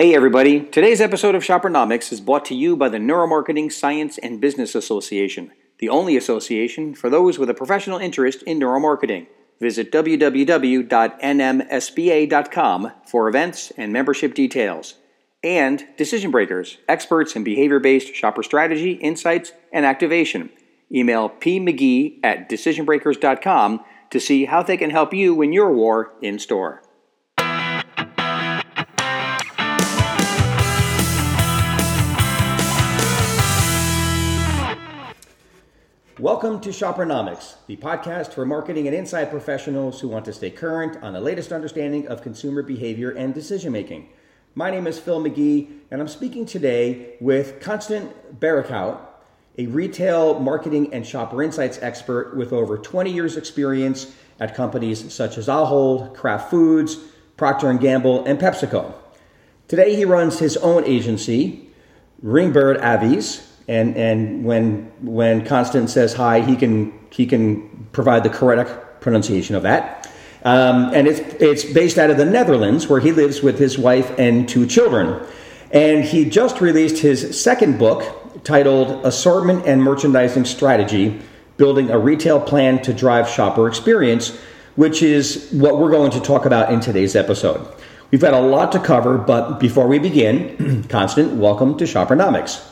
Hey everybody, today's episode of Shoppernomics is brought to you by the Neuromarketing Science and Business Association, the only association for those with a professional interest in neuromarketing. Visit www.nmsba.com for events and membership details. And Decision Breakers, experts in behavior based shopper strategy, insights, and activation. Email pmcgee at decisionbreakers.com to see how they can help you win your war in store. Welcome to Shoppernomics, the podcast for marketing and insight professionals who want to stay current on the latest understanding of consumer behavior and decision making. My name is Phil McGee, and I'm speaking today with Constant Berkhout, a retail marketing and shopper insights expert with over 20 years experience at companies such as Ahold, Kraft Foods, Procter & Gamble, and PepsiCo. Today he runs his own agency, Ringbird Avies, and, and when, when Constant says hi, he can, he can provide the correct pronunciation of that. Um, and it's, it's based out of the Netherlands, where he lives with his wife and two children. And he just released his second book titled Assortment and Merchandising Strategy Building a Retail Plan to Drive Shopper Experience, which is what we're going to talk about in today's episode. We've got a lot to cover, but before we begin, Constant, welcome to Shoppernomics.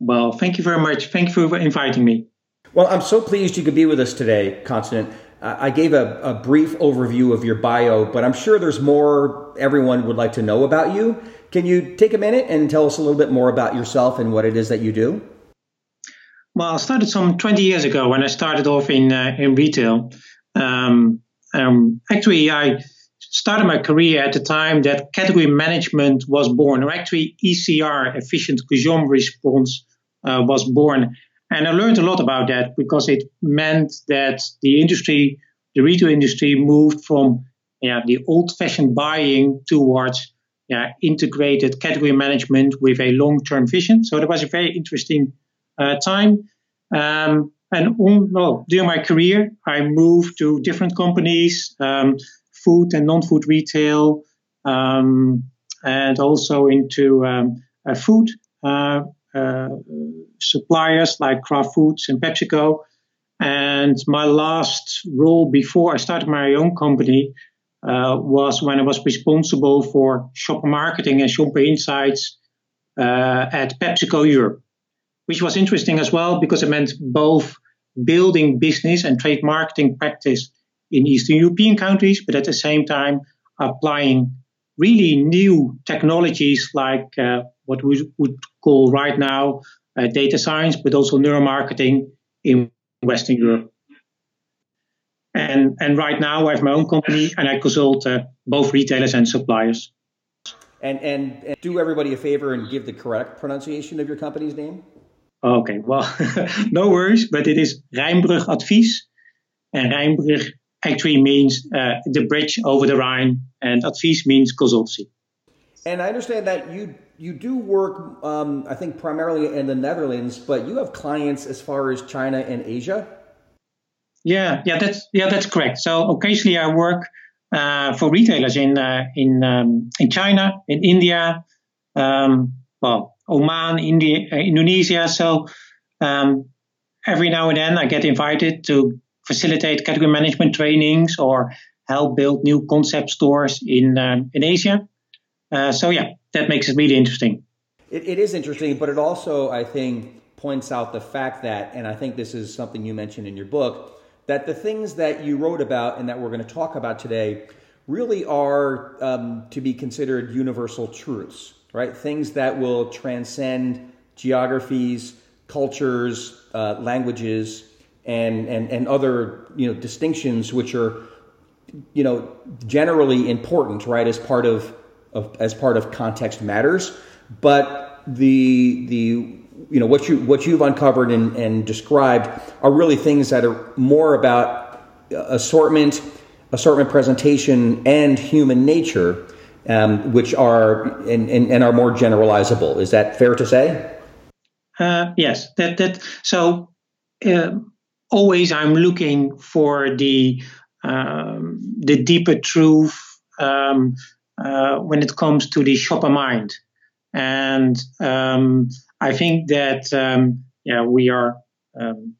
Well, thank you very much. Thank you for inviting me. Well, I'm so pleased you could be with us today, Constant. I gave a, a, brief overview of your bio, but I'm sure there's more everyone would like to know about you. Can you take a minute and tell us a little bit more about yourself and what it is that you do? Well, I started some 20 years ago when I started off in uh, in retail. Um, um, actually, I started my career at the time that category management was born, or actually ECR, efficient consumer response, uh, was born. And I learned a lot about that because it meant that the industry, the retail industry, moved from yeah, the old fashioned buying towards yeah, integrated category management with a long term vision. So that was a very interesting uh, time. Um, and well, during my career, I moved to different companies, um, food and non food retail, um, and also into uh, food. Uh, suppliers like Kraft Foods and PepsiCo. And my last role before I started my own company uh, was when I was responsible for shopper marketing and shopper insights uh, at PepsiCo Europe, which was interesting as well because it meant both building business and trade marketing practice in Eastern European countries, but at the same time applying really new technologies like uh, what we would call right now uh, data science, but also neuromarketing in Western Europe. And, and right now I have my own company and I consult uh, both retailers and suppliers. And, and, and do everybody a favor and give the correct pronunciation of your company's name. Okay, well, no worries, but it is Rijnbrug Advies. And Rijnbrug actually means uh, the bridge over the Rhine, and Advies means consultancy. And I understand that you you do work, um, I think, primarily in the Netherlands, but you have clients as far as China and Asia. Yeah, yeah, that's yeah, that's correct. So occasionally I work uh, for retailers in uh, in um, in China, in India, um, well, Oman, India, uh, Indonesia. So um, every now and then I get invited to facilitate category management trainings or help build new concept stores in um, in Asia. Uh, so yeah, that makes it really interesting. It, it is interesting, but it also, I think, points out the fact that, and I think this is something you mentioned in your book, that the things that you wrote about and that we're going to talk about today really are um, to be considered universal truths, right? Things that will transcend geographies, cultures, uh, languages, and, and, and other you know distinctions which are you know generally important, right, as part of of, as part of context matters, but the the you know what you what you've uncovered and, and described are really things that are more about assortment, assortment presentation, and human nature, um, which are and, and, and, are more generalizable. Is that fair to say? Uh, yes, that that so. Uh, always, I'm looking for the um, the deeper truth, um, uh, when it comes to the shopper mind. And um, I think that um, yeah, we are um,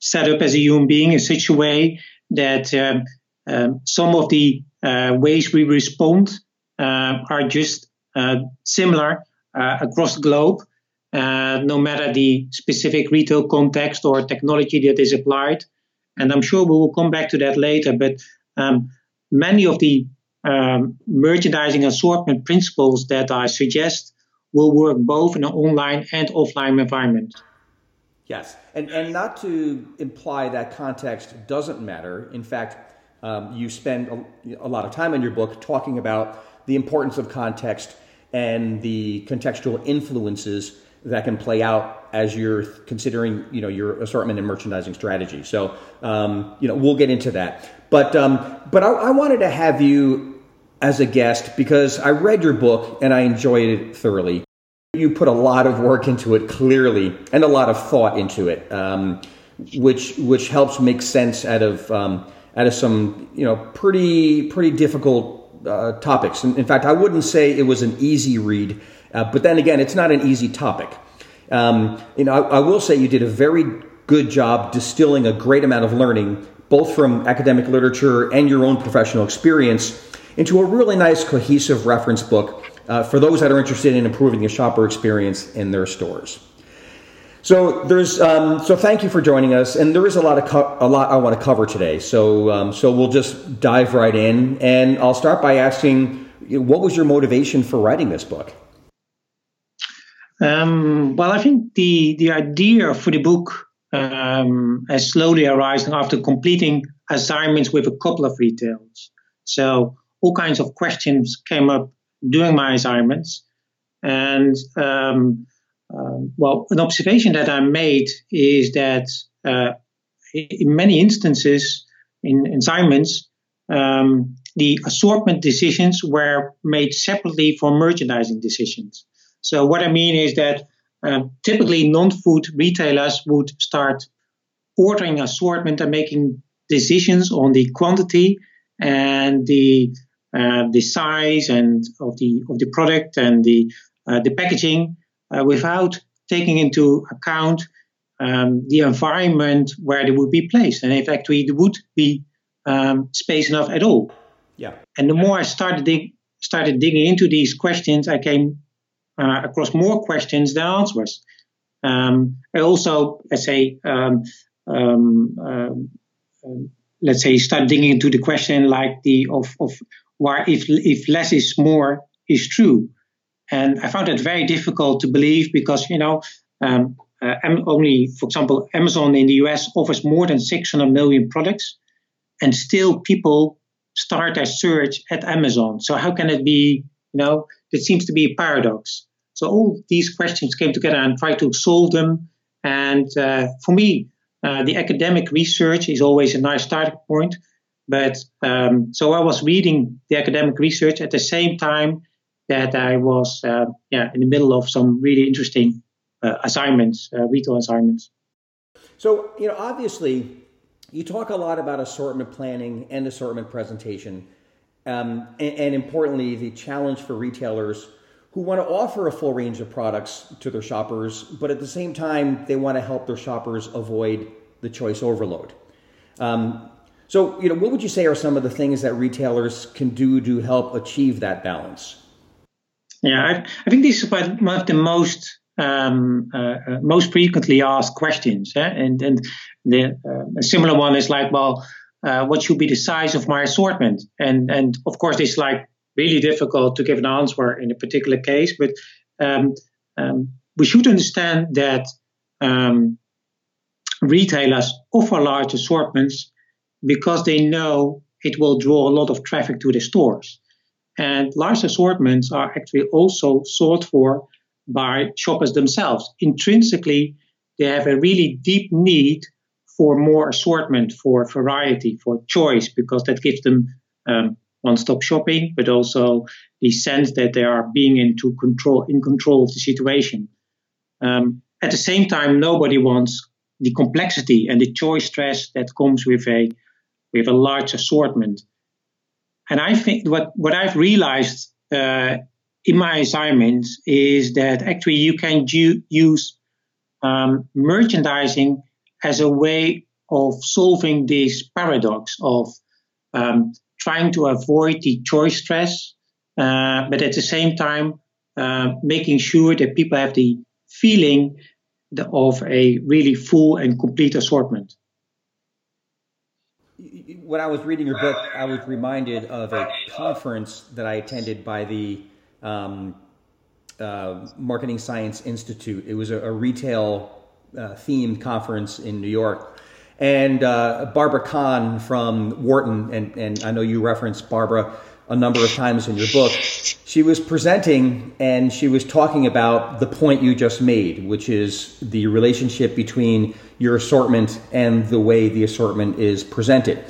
set up as a human being in such a way that um, some of the uh, ways we respond uh, are just uh, similar uh, across the globe, uh, no matter the specific retail context or technology that is applied. And I'm sure we will come back to that later. But um, many of the um, merchandising assortment principles that I suggest will work both in an online and offline environment. Yes, and and not to imply that context doesn't matter. In fact, um, you spend a, a, lot of time in your book talking about the importance of context and the contextual influences that can play out as you're considering, you know, your assortment and merchandising strategy. So, um, you know, we'll get into that. But um, but I, I wanted to have you as a guest because I read your book and I enjoyed it thoroughly. You put a lot of work into it, clearly, and a lot of thought into it, um, which which helps make sense out of um, out of some you know pretty pretty difficult uh, topics. In, in, fact, I wouldn't say it was an easy read, uh, but then again, it's not an easy topic. Um, you know, I, I will say you did a very good job distilling a great amount of learning, both from academic literature and your own professional experience, into a really nice cohesive reference book uh, for those that are interested in improving the shopper experience in their stores. So there's um, so thank you for joining us, and there is a lot of co- a lot I want to cover today. So um, so we'll just dive right in, and I'll start by asking, what was your motivation for writing this book? Um, well, I think the the idea for the book um, has slowly arisen after completing assignments with a couple of retailers. So all kinds of questions came up during my assignments. And um, um, well, an observation that I made is that uh, in many instances in assignments, um, the assortment decisions were made separately from merchandising decisions. So what I mean is that uh, typically non-food retailers would start ordering assortment and making decisions on the quantity and the uh, the size and of the of the product and the uh, the packaging uh, without taking into account um, the environment where they would be placed and in fact there would be um, space enough at all. Yeah. And the more I started dig- started digging into these questions, I came uh, across more questions than answers. Um, I also, let's say, um, um, um, let's say, start digging into the question like the of, of where if if less is more is true. And I found that very difficult to believe because you know um, uh, only, for example, Amazon in the US offers more than 600 million products, and still people start their search at Amazon. So how can it be? You know, it seems to be a paradox. So all these questions came together and tried to solve them. And uh, for me, uh, the academic research is always a nice starting point. But um, so I was reading the academic research at the same time that I was uh, yeah in the middle of some really interesting uh, assignments, uh, retail assignments. So you know, obviously, you talk a lot about assortment planning and assortment presentation, um, and, and importantly, the challenge for retailers who want to offer a full range of products to their shoppers, but at the same time, they want to help their shoppers avoid the choice overload. Um, so, you know, what would you say are some of the things that retailers can do to help achieve that balance? Yeah, I, I think this is one of the most um, uh, uh, most frequently asked questions, eh? and and the uh, a similar one is like, well, uh, what should be the size of my assortment? And and of course, it's like really difficult to give an answer in a particular case, but um, um, we should understand that um, retailers offer large assortments because they know it will draw a lot of traffic to the stores. And large assortments are actually also sought for by shoppers themselves. Intrinsically, they have a really deep need for more assortment, for variety, for choice, because that gives them um, one-stop shopping, but also the sense that they are being into control, in control of the situation. Um, at the same time, nobody wants the complexity and the choice stress that comes with a have a large assortment. And I think what, what I've realized uh, in my assignments is that actually you can ju- use um, merchandising as a way of solving this paradox of um, trying to avoid the choice stress, uh, but at the same time uh, making sure that people have the feeling of a really full and complete assortment. When I was reading your book, I was reminded of a conference that I attended by the um, uh, Marketing Science Institute. It was a, a retail uh, themed conference in New York. And uh, Barbara Kahn from Wharton, and, and I know you referenced Barbara a number of times in your book, she was presenting and she was talking about the point you just made, which is the relationship between your assortment and the way the assortment is presented.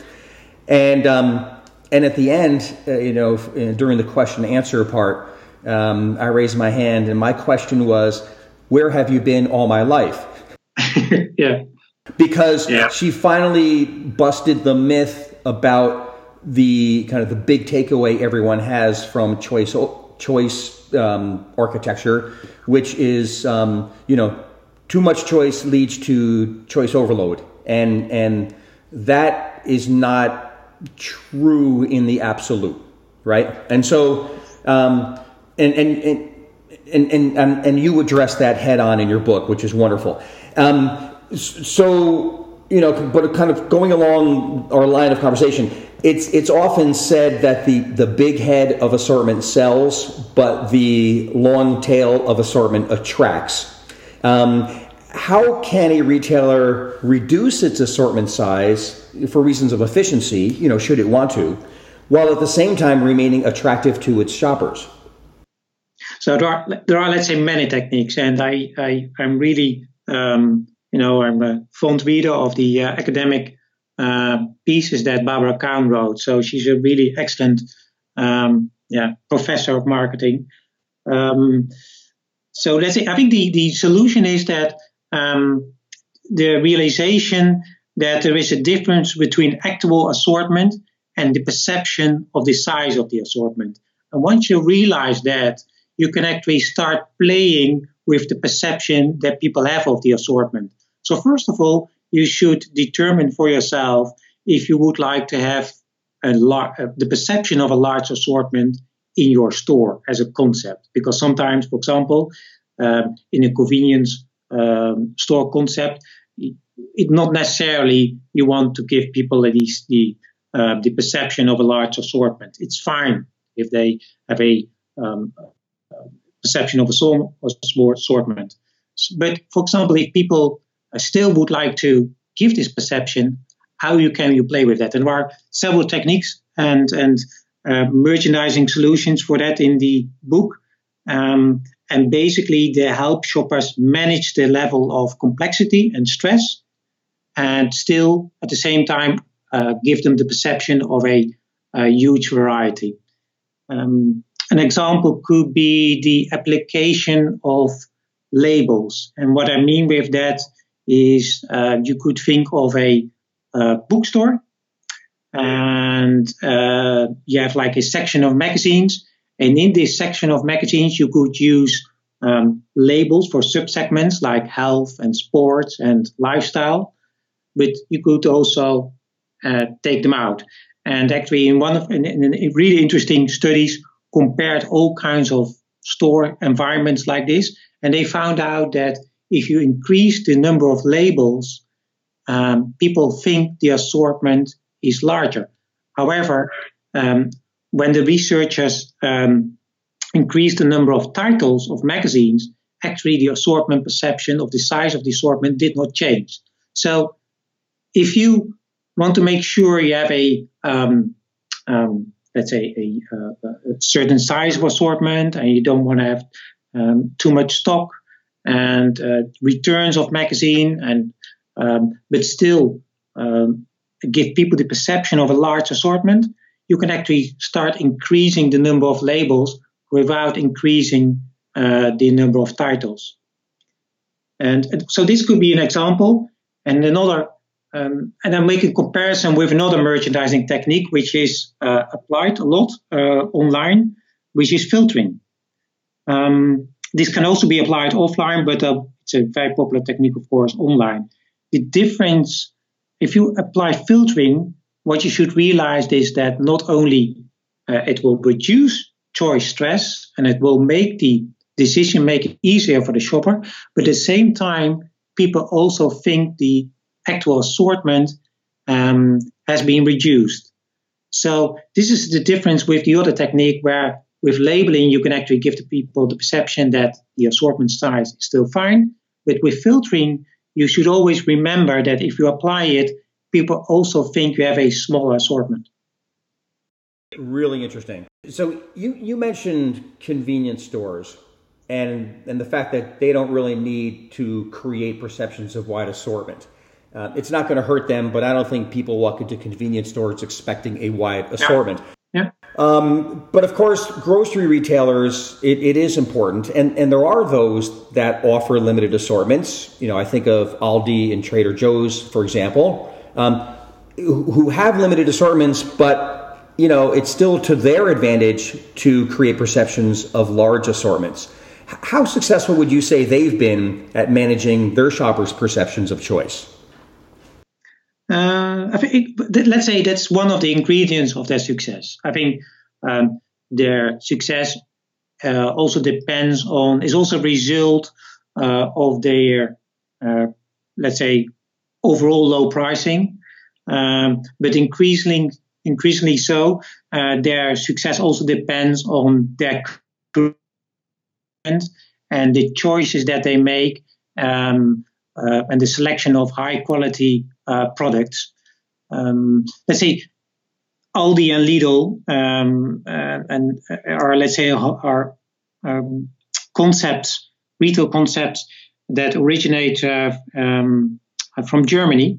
And, um, and at the end, uh, you know, during the question and answer part, um, I raised my hand and my question was, Where have you been all my life? yeah. Because yeah. she finally busted the myth about the kind of the big takeaway everyone has from choice choice um, architecture, which is um, you know too much choice leads to choice overload, and and that is not true in the absolute, right? And so um, and, and and. And, and, and, and you address that head on in your book, which is wonderful. Um, so, you know, but kind of going along our line of conversation, it's it's often said that the the big head of assortment sells, but the long tail of assortment attracts. Um, how can a retailer reduce its assortment size for reasons of efficiency? You know, should it want to, while at the same time remaining attractive to its shoppers? So there are there are let's say many techniques, and I I I'm really um, know I'm a fond reader of the uh, academic uh, pieces that Barbara Kahn wrote. So she's a really excellent um, yeah, professor of marketing. Um, so let's say, I think the, the solution is that um, the realization that there is a difference between actual assortment and the perception of the size of the assortment. And once you realize that, you can actually start playing with the perception that people have of the assortment. So, first of all, you should determine for yourself if you would like to have a lar- uh, the perception of a large assortment in your store as a concept. Because sometimes, for example, um, in a convenience um, store concept, not necessarily you want to give people at least the uh, the perception of a large assortment. It's fine if they have a um, perception of a small assortment. But for example, if people I still would like to give this perception. How you can you play with that? And there are several techniques and and uh, merchandising solutions for that in the book. Um, and basically, they help shoppers manage the level of complexity and stress, and still at the same time uh, give them the perception of a, a huge variety. Um, an example could be the application of labels. And what I mean with that is uh, you could think of a, a bookstore and uh, you have like a section of magazines. And in this section of magazines, you could use um, labels for subsegments like health and sports and lifestyle, but you could also uh, take them out. And actually, in one of in, in really interesting studies, compared all kinds of store environments like this, and they found out that if you increase the number of labels, um, people think the assortment is larger. However, um, when the researchers um, increased the number of titles of magazines, actually the assortment perception of the size of the assortment did not change. So, if you want to make sure you have a um, um, let's say a, a, a, certain size of assortment and you don't want to have um, too much stock and uh, returns of magazine, and um, but still um, give people the perception of a large assortment, you can actually start increasing the number of labels without increasing uh, the number of titles. And, and, so this could be an example, and another. Um, and I'm making comparison with another merchandising technique, which is uh, applied a lot uh, online, which is filtering. Um, this can also be applied offline, but uh, it's a very popular technique, of course, online. The difference, if you apply filtering, what you should realize is that not only uh, it will reduce choice stress and it will make the decision making easier for the shopper, but at the same time, people also think the actual assortment um, has been reduced. So this is the difference with the other technique where with labeling you can actually give the people the perception that the assortment size is still fine. But with filtering, you should always remember that if you apply it, people also think you have a smaller assortment. Really interesting. So you, you mentioned convenience stores and and the fact that they don't really need to create perceptions of wide assortment. Uh, it's not going to hurt them, but I don't think people walk into convenience stores expecting a wide assortment. Yeah. Um, but of course, grocery retailers, it, it is important, and and there are those that offer limited assortments. You know, I think of Aldi and Trader Joe's, for example, um, who have limited assortments, but you know, it's still to their advantage to create perceptions of large assortments. How successful would you say they've been at managing their shoppers' perceptions of choice? Uh, I think let's say that's one of the ingredients of their success. I think um, their success uh, also depends on is also a result uh, of their let's say overall low pricing, um, but increasingly increasingly so uh, their success also depends on their and the choices that they make um, uh, and the selection of high quality products. Um, let's say Aldi and Lidl um, uh, and are let's say are um, concepts, retail concepts that originate uh, um, from Germany.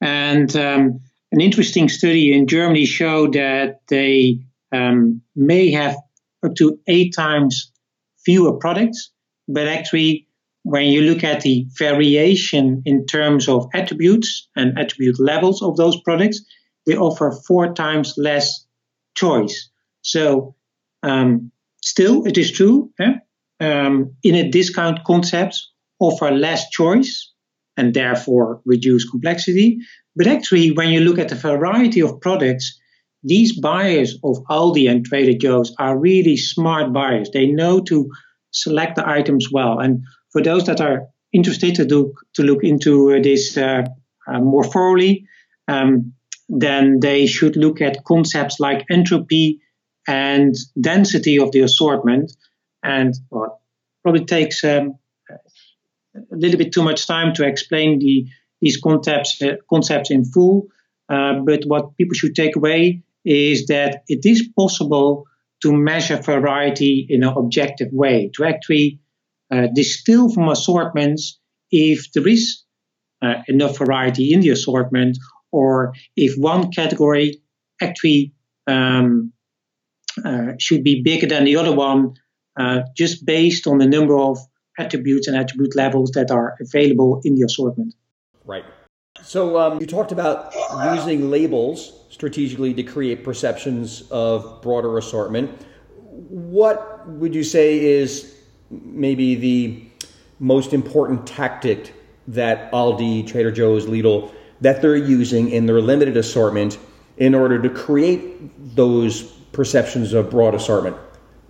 And um, an interesting study in Germany showed that they may have up to eight times fewer products, but actually, when you look at the variation in terms of attributes and attribute levels of those products, they offer four times less choice. So, um, still, it is true. Eh? Um, in a discount concepts offer less choice and therefore reduce complexity. But actually, when you look at the variety of products, these buyers of Aldi and Trader Joe's are really smart buyers. They know to select the items well. And for those that are interested to do to look into this uh, uh, more thoroughly, um, then they should look at concepts like entropy and density of the assortment. And well, probably takes um, a little bit too much time to explain the, these concepts uh, concepts in full. Uh, but what people should take away is that it is possible to measure variety in an objective way, to actually uh, distill from assortments if there is uh, enough variety in the assortment, or if one category actually um, uh, should be bigger than the other one, uh, just based on the number of attributes and attribute levels that are available in the assortment. Right. So um, you talked about using labels strategically to create perceptions of broader assortment. What would you say is maybe the most important tactic that Aldi, Trader Joe's, Lidl, that they're using in their limited assortment in order to create those perceptions of broad assortment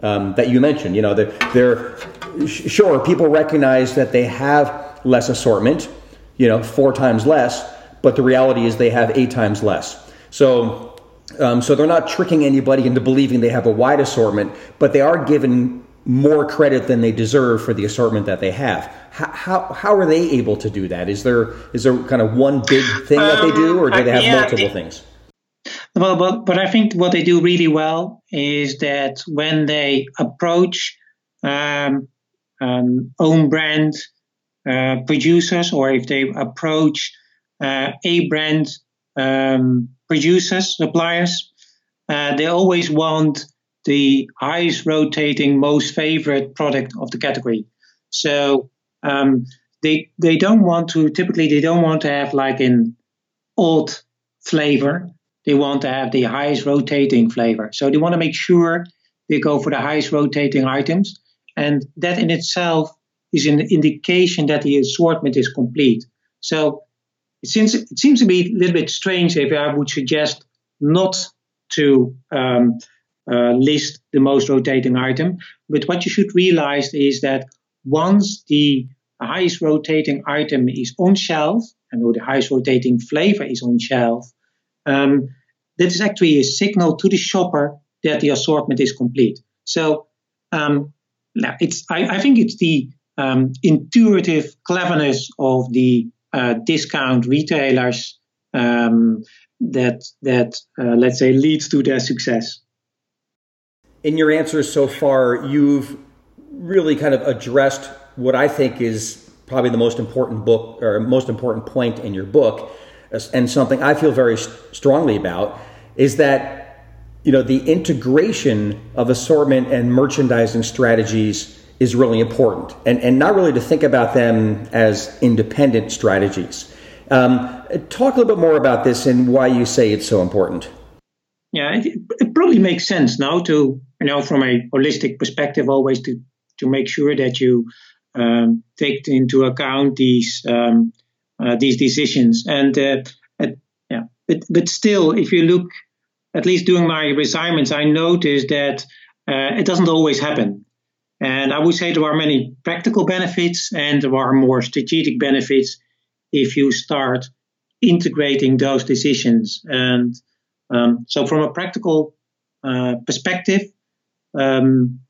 um, that you mentioned? You know, they're, they're sure people recognize that they have less assortment you know, four times less, but the reality is they have eight times less. So, um, so they're not tricking anybody into believing they have a wide assortment, but they are given more credit than they deserve for the assortment that they have. How, how, how are they able to do that? Is there is there kind of one big thing that they do, or do they have yeah, multiple things? Well, but, but I think what they do really well is that when they approach um, um, own brand uh, producers or if they approach uh, a brand um, producers, suppliers, uh, they always want the highest rotating, most favorite product of the category. So um, they they don't want to typically they don't want to have like an old flavor. They want to have the highest rotating flavor. So they want to make sure they go for the highest rotating items. And that in itself is an indication that the assortment is complete. So seems, it seems to be a little bit strange if I would suggest not to um, list the most rotating item. But what you should realize is that once the highest rotating item is on shelf, and or the highest rotating flavor is on shelf, um, that is actually a signal to the shopper that the assortment is complete. So um, now it's I, I, think it's the um, intuitive cleverness of the uh, discount retailers um, that that uh, let's say leads to their success. In your answers so far, you've really kind of addressed what I think is probably the most important book or most important point in your book, and something I feel very strongly about is that you know the integration of assortment and merchandising strategies is really important, and and not really to think about them as independent strategies. Um, talk a little bit more about this and why you say it's so important. Yeah, it, it probably makes sense now to you know from a holistic perspective always to to make sure that you um, take into account these um, uh, these decisions. And uh, yeah, but but still, if you look, at least during my assignments, I noticed that uh, it doesn't always happen. And I would say there are many practical benefits and there are more strategic benefits if you start integrating those decisions. And um, so, from a practical uh, perspective, um,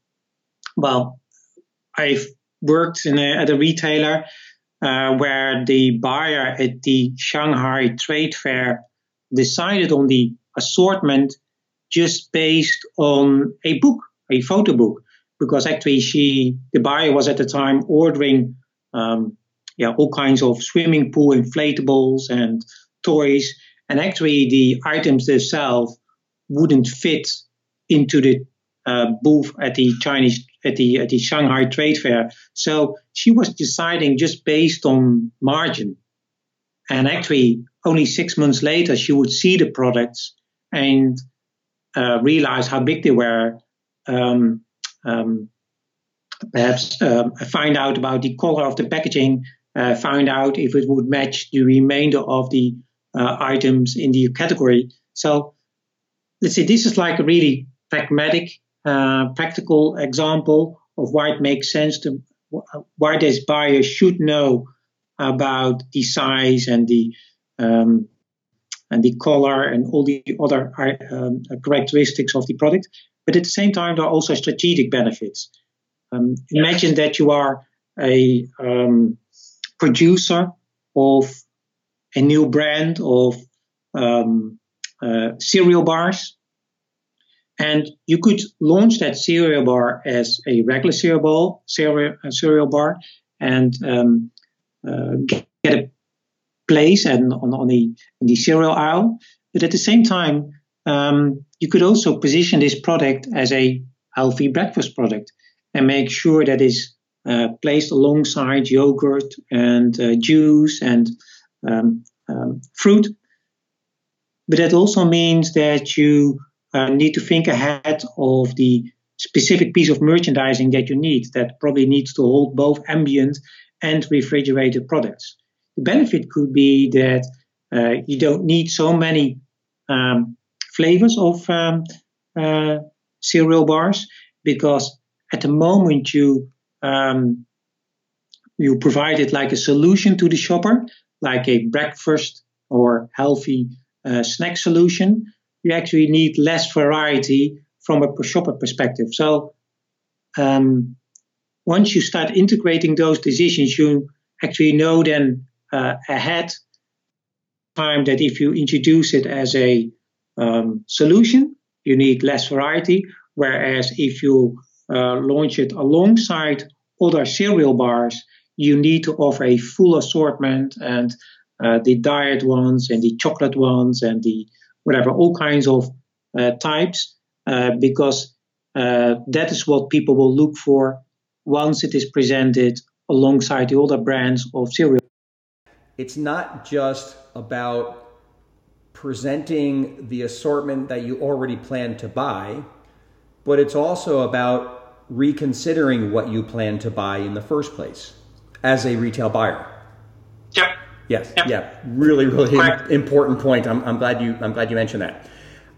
well, I've worked a, at a retailer uh, where the buyer at the Shanghai Trade Fair decided on the assortment just based on a book, a photo book, because actually she, the buyer was at the time ordering, um, yeah, all kinds of swimming pool inflatables and toys, and actually the items themselves wouldn't fit into the uh, booth at the Chinese at the at the Shanghai Trade Fair. So she was deciding just based on margin. And actually, only six months later, she would see the products and uh, realize how big they were. Um, um, perhaps um, find out about the color of the packaging, uh, find out if it would match the remainder of the uh, items in the category. So let's see, this is like a really pragmatic uh, practical example of why it makes sense to why this buyer should know about the size and the um, and the color and all the other um, characteristics of the product. But at the same time, there are also strategic benefits. Um, imagine that you are a um, producer of a new brand of um, uh, cereal bars and you could launch that cereal bar as a regular cereal, ball, cereal, uh, cereal bar and um, uh, get a place and on, on the, the cereal aisle. But at the same time, um, you could also position this product as a healthy breakfast product and make sure that is uh, placed alongside yogurt and uh, juice and um, um, fruit. But that also means that you uh, need to think ahead of the specific piece of merchandising that you need that probably needs to hold both ambient and refrigerated products. The benefit could be that uh, you don't need so many um, flavors of um, uh, cereal bars because at the moment you um, you provide it like a solution to the shopper, like a breakfast or healthy uh, snack solution you actually need less variety from a shopper perspective. So um, once you start integrating those decisions, you actually know then uh, ahead time that if you introduce it as a um, solution, you need less variety. Whereas if you uh, launch it alongside other cereal bars, you need to offer a full assortment and uh, the diet ones and the chocolate ones and the whatever, all kinds of uh, types, uh, because uh, that is what people will look for once it is presented alongside the other brands of cereal. It's not just about presenting the assortment that you already plan to buy, but it's also about reconsidering what you plan to buy in the first place as a retail buyer. Yep. Yes. Yep. Yeah. Really, really Correct. important point. I'm, I'm glad you I'm glad you mentioned that.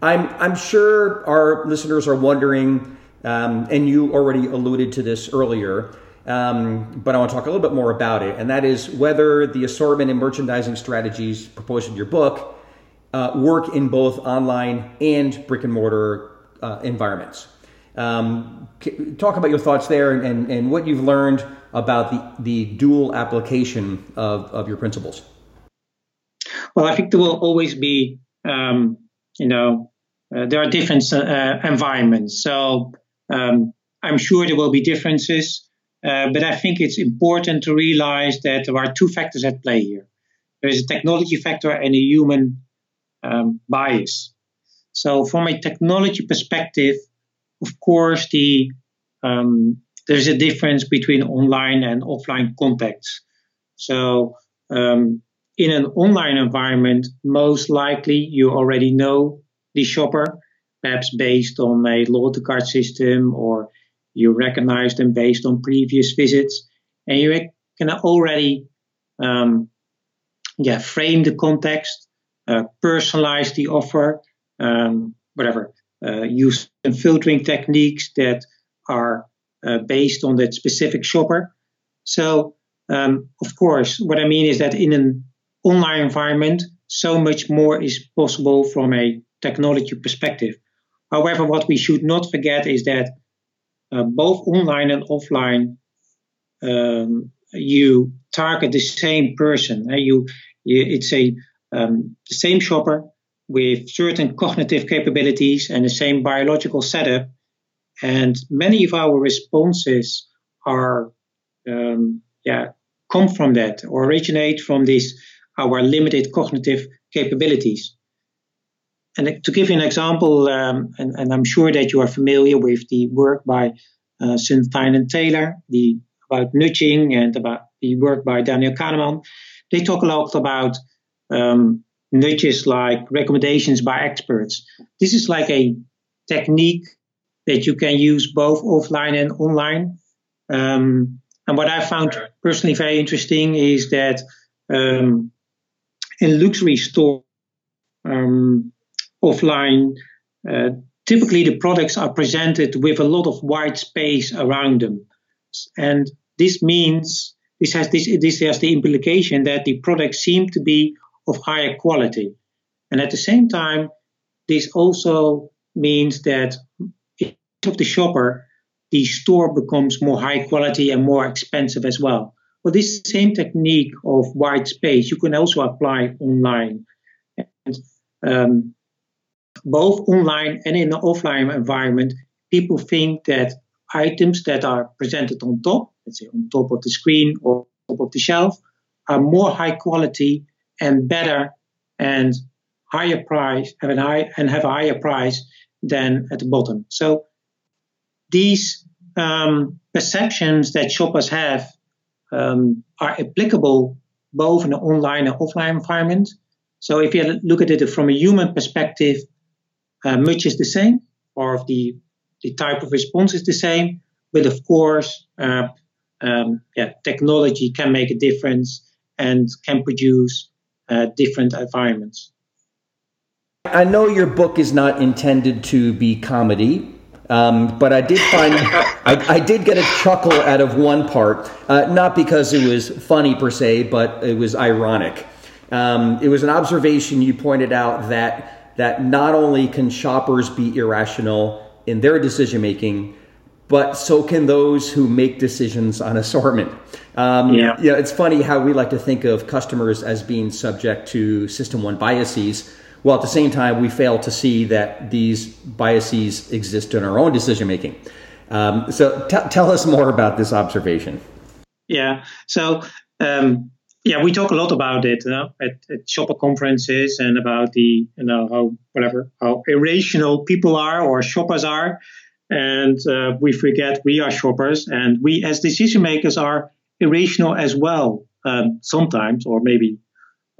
I'm I'm sure our listeners are wondering, um, and you already alluded to this earlier. Um, but I want to talk a little bit more about it, and that is whether the assortment and merchandising strategies proposed in your book uh, work in both online and brick and mortar uh, environments. Um, talk about your thoughts there and, and, and what you've learned about the, the dual application of, of your principles. Well, I think there will always be, um, you know, uh, there are different uh, environments. So um, I'm sure there will be differences, uh, but I think it's important to realize that there are two factors at play here. There is a technology factor and a human um, bias. So from a technology perspective, of course, the um, there's a difference between online and offline contacts. So um, in an online environment, most likely you already know the shopper, perhaps based on a loyalty card system, or you recognize them based on previous visits, and you can already um, yeah frame the context, uh, personalize the offer, um, whatever. Uh, use some filtering techniques that are based on that specific shopper. So, um, of course, what I mean is that in an online environment, so much more is possible from a technology perspective. However, what we should not forget is that uh, both online and offline, um, you target the same person. Uh, you, you, it's a um, the same shopper with certain cognitive capabilities and the same biological setup. And many of our responses are, um, yeah, come from that or originate from this our limited cognitive capabilities. And to give you an example, um, and, and, I'm sure that you are familiar with the work by uh, Sunstein and Thaler, the about nudging, and about the work by Daniel Kahneman. They talk a lot about um, nudges like recommendations by experts. This is like a technique that you can use both offline and online. Um, and what I found personally very interesting is that um, in luxury store um, offline, uh, typically the products are presented with a lot of white space around them, and this means this has this this has the implication that the products seem to be of higher quality, and at the same time, this also means that of the shopper, the store becomes more high quality and more expensive as well. But this same technique of white space you can also apply online. And um, both online and in the offline environment, people think that items that are presented on top, let's say on top of the screen or top of the shelf, are more high quality and better and higher price have an high, and have a higher price than at the bottom. So these um, perceptions that shoppers have um, are applicable both in an online and offline environment. So if you look at it from a human perspective, uh, much is the same, or the the type of response is the same. But of course, uh, um, yeah, technology can make a difference and can produce uh, different environments. I know your book is not intended to be comedy, um, but I did find I, I, did get a chuckle out of one part, uh, not because it was funny per se, but it was ironic. Um, it was an observation you pointed out that that not only can shoppers be irrational in their decision making, but so can those who make decisions on assortment. Um, yeah. yeah, it's funny how we like to think of customers as being subject to system one biases while at the same time we fail to see that these biases exist in our own decision making. Um, so t- tell us more about this observation. Yeah. So um, yeah, we talk a lot about it at, at, shopper conferences and about the you know how whatever how irrational people are or shoppers are, and uh, we forget we are shoppers and we as decision makers are irrational as well um, sometimes or maybe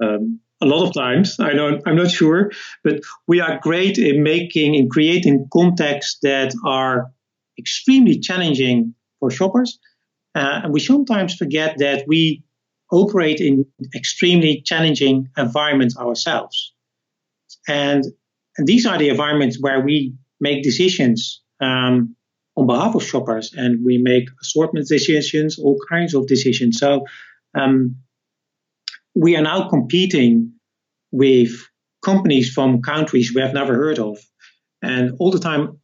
um, a lot of times. I don't, I'm not sure, but we are great in making in creating contexts that are extremely challenging for shoppers. Uh, and we sometimes forget that we operate in extremely challenging environments ourselves. And, and these are the environments where we make decisions um, on behalf of shoppers and we make assortment decisions, all kinds of decisions. So um, we are now competing with companies from countries we have never heard of. And all the time,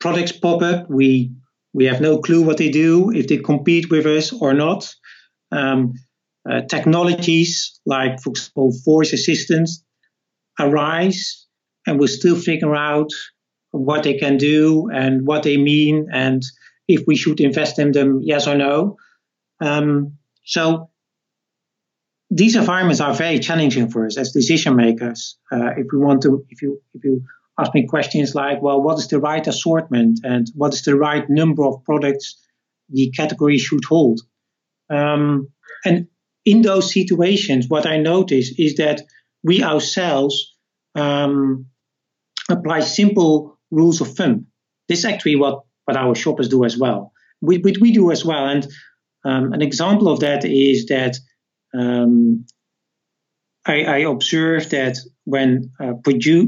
products pop up. We we have no clue what they do, if they compete with us or not. Um, uh, technologies like, for example, voice assistants arise, and we'll still figure out what they can do and what they mean, and if we should invest in them, yes or no. Um, so these environments are very challenging for us as decision makers. Uh, if we want to, if you if you ask me questions like, well, what is the right assortment and what is the right number of products the category should hold, um, and in those situations, what I notice is that we ourselves um, apply simple rules of thumb. This is actually what what our shoppers do as well. We we, we do as well, and um, an example of that is that um, I, I observed that when uh,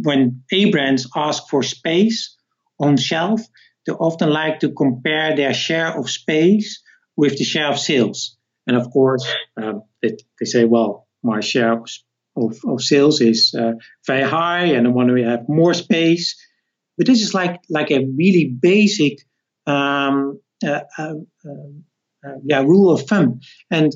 when A brands ask for space on shelf, they often like to compare their share of space with the share of sales. And of course, um, they, they, say, well, my share of, of, of sales is uh, very high, and I want to have more space. But this is like like a really basic, um, uh, uh, uh yeah, rule of thumb. And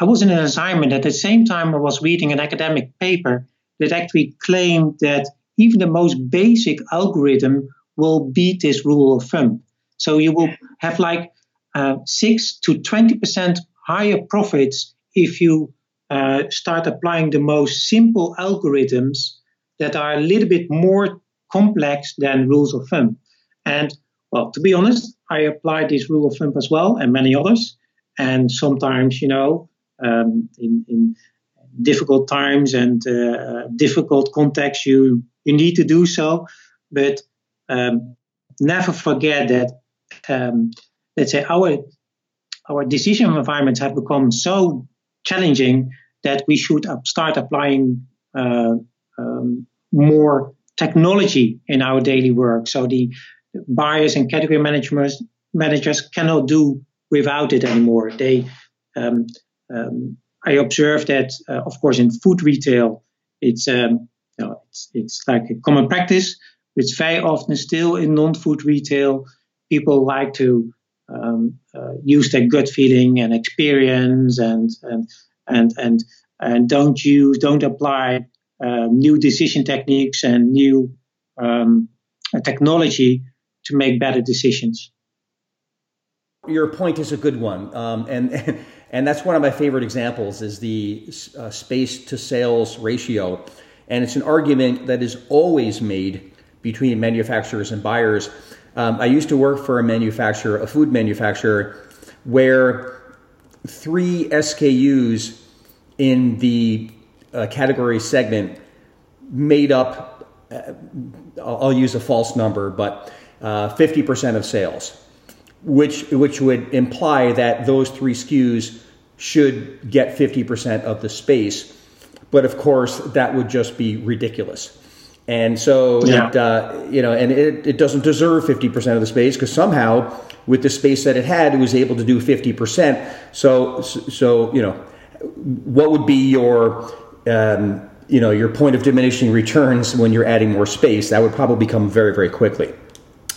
I was in an assignment at the same time I was reading an academic paper that actually claimed that even the most basic algorithm will beat this rule of thumb. So you will have like uh, 6 to 20% higher profits if you uh, start applying the most simple algorithms that are a little bit more complex than rules of thumb. And well, to be honest, I applied this rule of thumb as well and many others. And sometimes, you know, um, in, in, difficult times and uh, difficult contexts, you you need to do so. But um, never forget that um, let's say our our decision environments have become so challenging that we should start applying uh, um, more technology in our daily work. So the buyers and category managers managers cannot do without it anymore. They um, um, I observe that, uh, of course, in food retail, it's, um, you know, it's, it's like a common practice. It's very often still in non-food retail, people like to um, uh, use their gut feeling and experience, and and and and and don't use, don't apply uh, new decision techniques and new um, technology to make better decisions. Your point is a good one, um, and And that's one of my favorite examples is the uh, space to sales ratio. And it's an argument that is always made between manufacturers and buyers. Um, I used to work for a manufacturer, a food manufacturer, where three SKUs in the uh, category segment made up, uh, I'll use a false number, but 50% uh, of sales which which would imply that those three SKUs should get 50% of the space. But of course, that would just be ridiculous. And so, yeah. it, uh, you know, and it, it doesn't deserve 50% of the space because somehow, with the space that it had, it was able to do 50%. So, so you know, what would be your, um, you know, your point of diminishing returns when you're adding more space? That would probably come very, very quickly.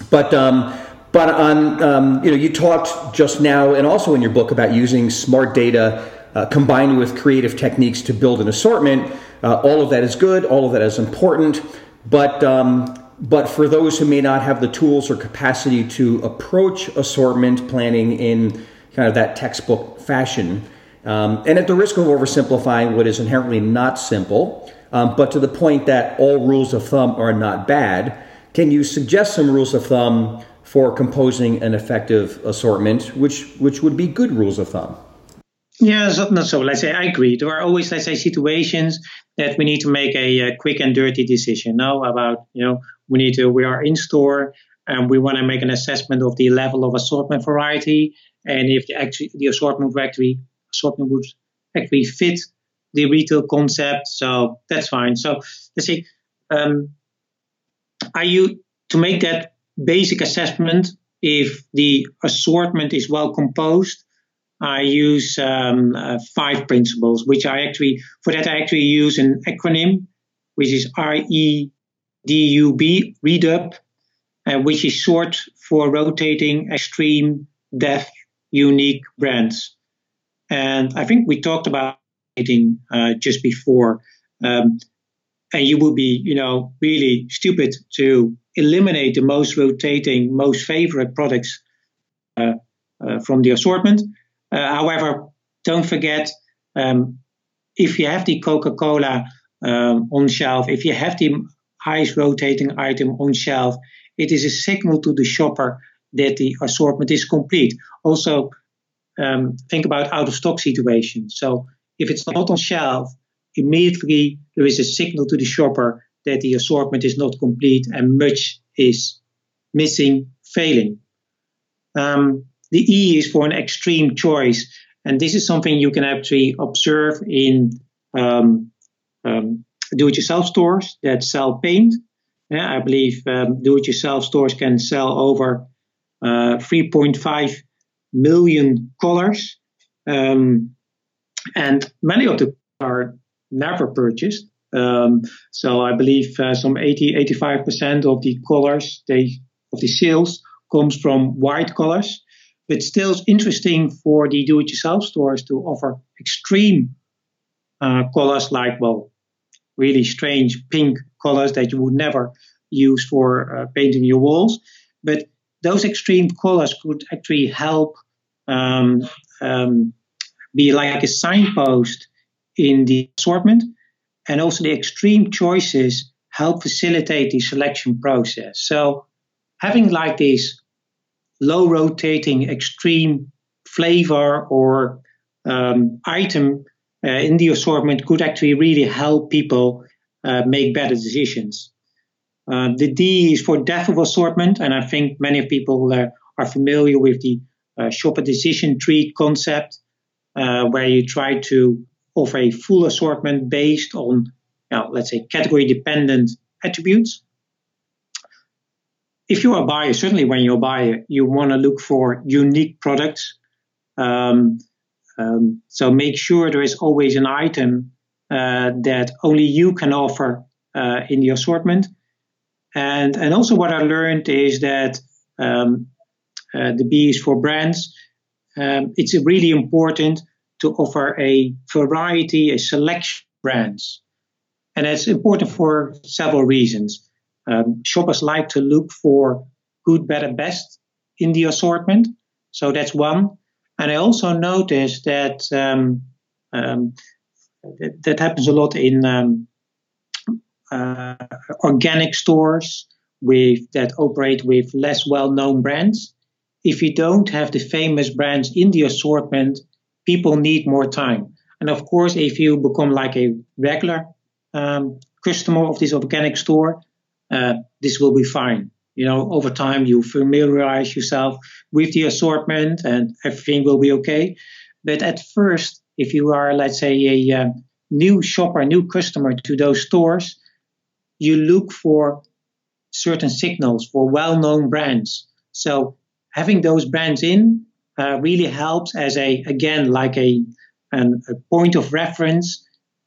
But um, but on, um, you know, you talked just now and also in your book about using smart data uh, combined with creative techniques to build an assortment. Uh, all of that is good. All of that is important. But um, but for those who may not have the tools or capacity to approach assortment planning in kind of that textbook fashion, um, and at the risk of oversimplifying what is inherently not simple, um, but to the point that all rules of thumb are not bad, can you suggest some rules of thumb? For composing an effective assortment, which which would be good rules of thumb. Yeah, so, not so. Let's say I agree. There are always, let's say, situations that we need to make a, a quick and dirty decision. Now about, you know, we need to, we are in store and we want to make an assessment of the level of assortment variety and if the actually the assortment actually assortment would actually fit the retail concept. So that's fine. So let's say, um, are you to make that basic assessment if the assortment is well composed? I use um, uh, five principles, which I actually, for that, I actually use an acronym, which is REDUB, REDUB, uh, which is short for rotating, extreme, depth, unique brands. And I think we talked about it uh, just before. Um, and you would be, you know, really stupid to eliminate the most rotating, most favorite products uh, uh, from the assortment. Uh, however, don't forget um, if you have the Coca Cola um, on shelf, if you have the highest rotating item on shelf, it is a signal to the shopper that the assortment is complete. Also, um, think about out of stock situations. So, if it's not on shelf, immediately there is a signal to the shopper that the assortment is not complete and much is missing, failing. Um, the E is for an extreme choice. And this is something you can actually observe in um, um, do-it-yourself stores that sell paint. Yeah, I believe um, do-it-yourself stores can sell over uh, 3.5 million colors, um, and many of them are never purchased. Um, so I believe uh, some 80, 85% of the colors they of the sales comes from white colors. But still, it's interesting for the do-it-yourself stores to offer extreme uh, colors like, well, really strange pink colors that you would never use for uh, painting your walls. But those extreme colors could actually help um, um, be like a signpost in the assortment. And also, the extreme choices help facilitate the selection process. So, having like these low rotating extreme flavor or um, item uh, in the assortment could actually really help people uh, make better decisions. Uh, the D is for depth of assortment, and I think many people uh, are familiar with the uh, shopper decision tree concept, uh, where you try to offer a full assortment based on, you know, let's say, category dependent attributes if you're a buyer, certainly when you're a buyer, you want to look for unique products. Um, um, so make sure there is always an item uh, that only you can offer uh, in the assortment. And and also what I learned is that um, uh, the B is for brands. Um, it's really important to offer a variety, a selection of brands, and it's important for several reasons. Um, shoppers like to look for good, better, best in the assortment. So that's one. And I also noticed that um, um, that, happens a lot in um, uh, organic stores with that operate with less well-known brands. If you don't have the famous brands in the assortment, people need more time. And of course, if you become like a regular um, customer of this organic store, uh, this will be fine. You know, over time you familiarize yourself with the assortment and everything will be okay. But at first, if you are, let's say, a uh, new shopper, new customer to those stores, you look for certain signals for well-known brands. So having those brands in uh, really helps as a, again, like a, an, a point of reference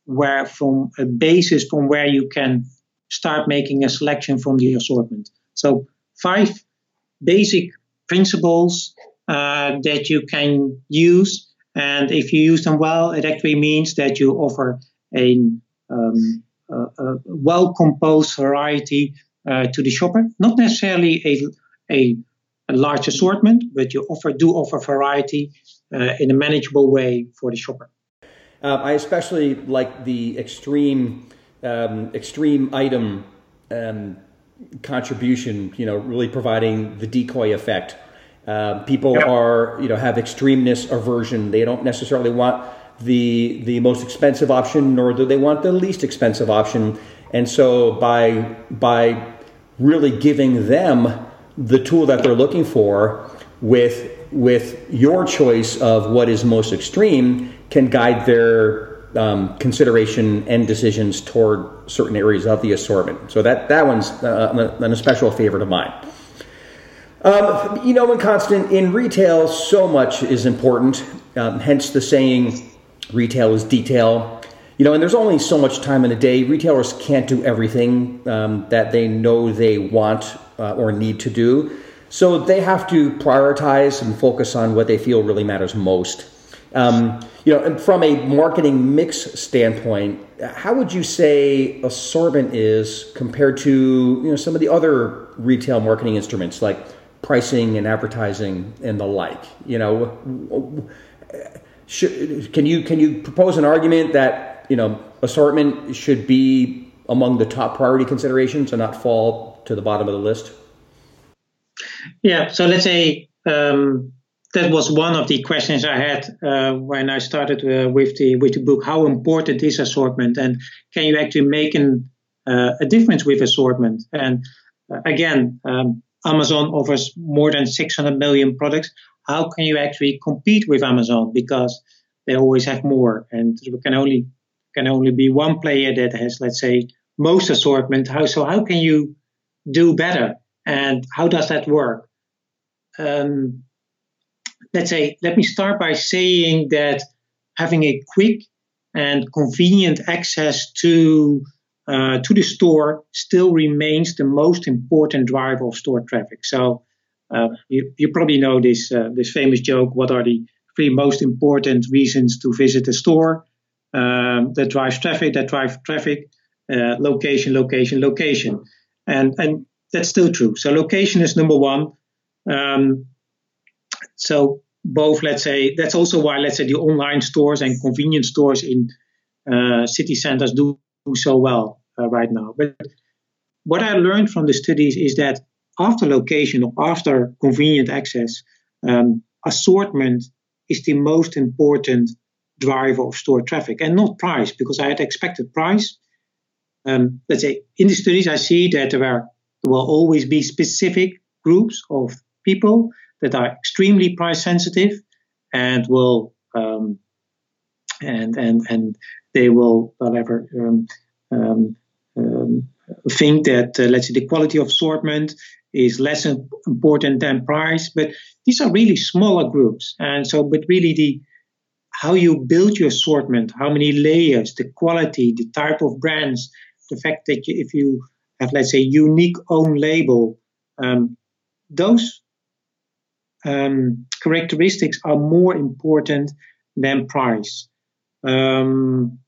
where from a basis from where you can start making a selection from the assortment. So five basic principles uh, that you can use. And if you use them well, it actually means that you offer a, um, a, a well composed variety uh, to the shopper. Not necessarily a, a, a, large assortment, but you offer do offer variety uh, in a manageable way for the shopper. Uh, I especially like the extreme um, extreme item um, contribution, you know, really providing the decoy effect. Uh, people yep. are, you know, have extremeness aversion. They don't necessarily want the the most expensive option, nor do they want the least expensive option. And so, by by really giving them the tool that they're looking for with with your choice of what is most extreme can guide their um, consideration and decisions toward certain areas of the assortment. So that that one's uh, an, especial special favorite of mine. Um, you know, in constant in retail, so much is important. Um, hence the saying, "Retail is detail." You know, and there's only so much time in a day. Retailers can't do everything um, that they know they want uh, or need to do. So they have to prioritize and focus on what they feel really matters most. Um, you know, and from a marketing mix standpoint, how would you say assortment is compared to you know some of the other retail marketing instruments like pricing and advertising and the like? You know, should, can you can you propose an argument that you know assortment should be among the top priority considerations and not fall to the bottom of the list? Yeah. So let's say. Um, that was one of the questions I had uh, when I started uh, with the with the book. How important is assortment, and can you actually make an, uh, a difference with assortment? And uh, again, um, Amazon offers more than 600 million products. How can you actually compete with Amazon because they always have more, and there can only can only be one player that has, let's say, most assortment. How so? How can you do better, and how does that work? Um, let's say, let me start by saying that having a quick and convenient access to uh, to the store still remains the most important driver of store traffic. So uh, you, you, probably know this uh, this famous joke. What are the three most important reasons to visit a store um, that drives traffic? That drive traffic, uh, location, location, location, and and that's still true. So location is number one. Um, so both, let's say, that's also why, let's say, the online stores and convenience stores in uh, city centers do so well uh, right now. But what I learned from the studies is that after location or after convenient access, um, assortment is the most important driver of store traffic and not price, because I had expected price. Um, let's say in the studies, I see that there, are, there will always be specific groups of people that are extremely price sensitive and will um, and and and they will whatever um, um, um, think that uh, let's say the quality of assortment is less important than price but these are really smaller groups and so but really the how you build your assortment how many layers the quality the type of brands the fact that you, if you have let's say unique own label um, those um, characteristics are more important than price. Um,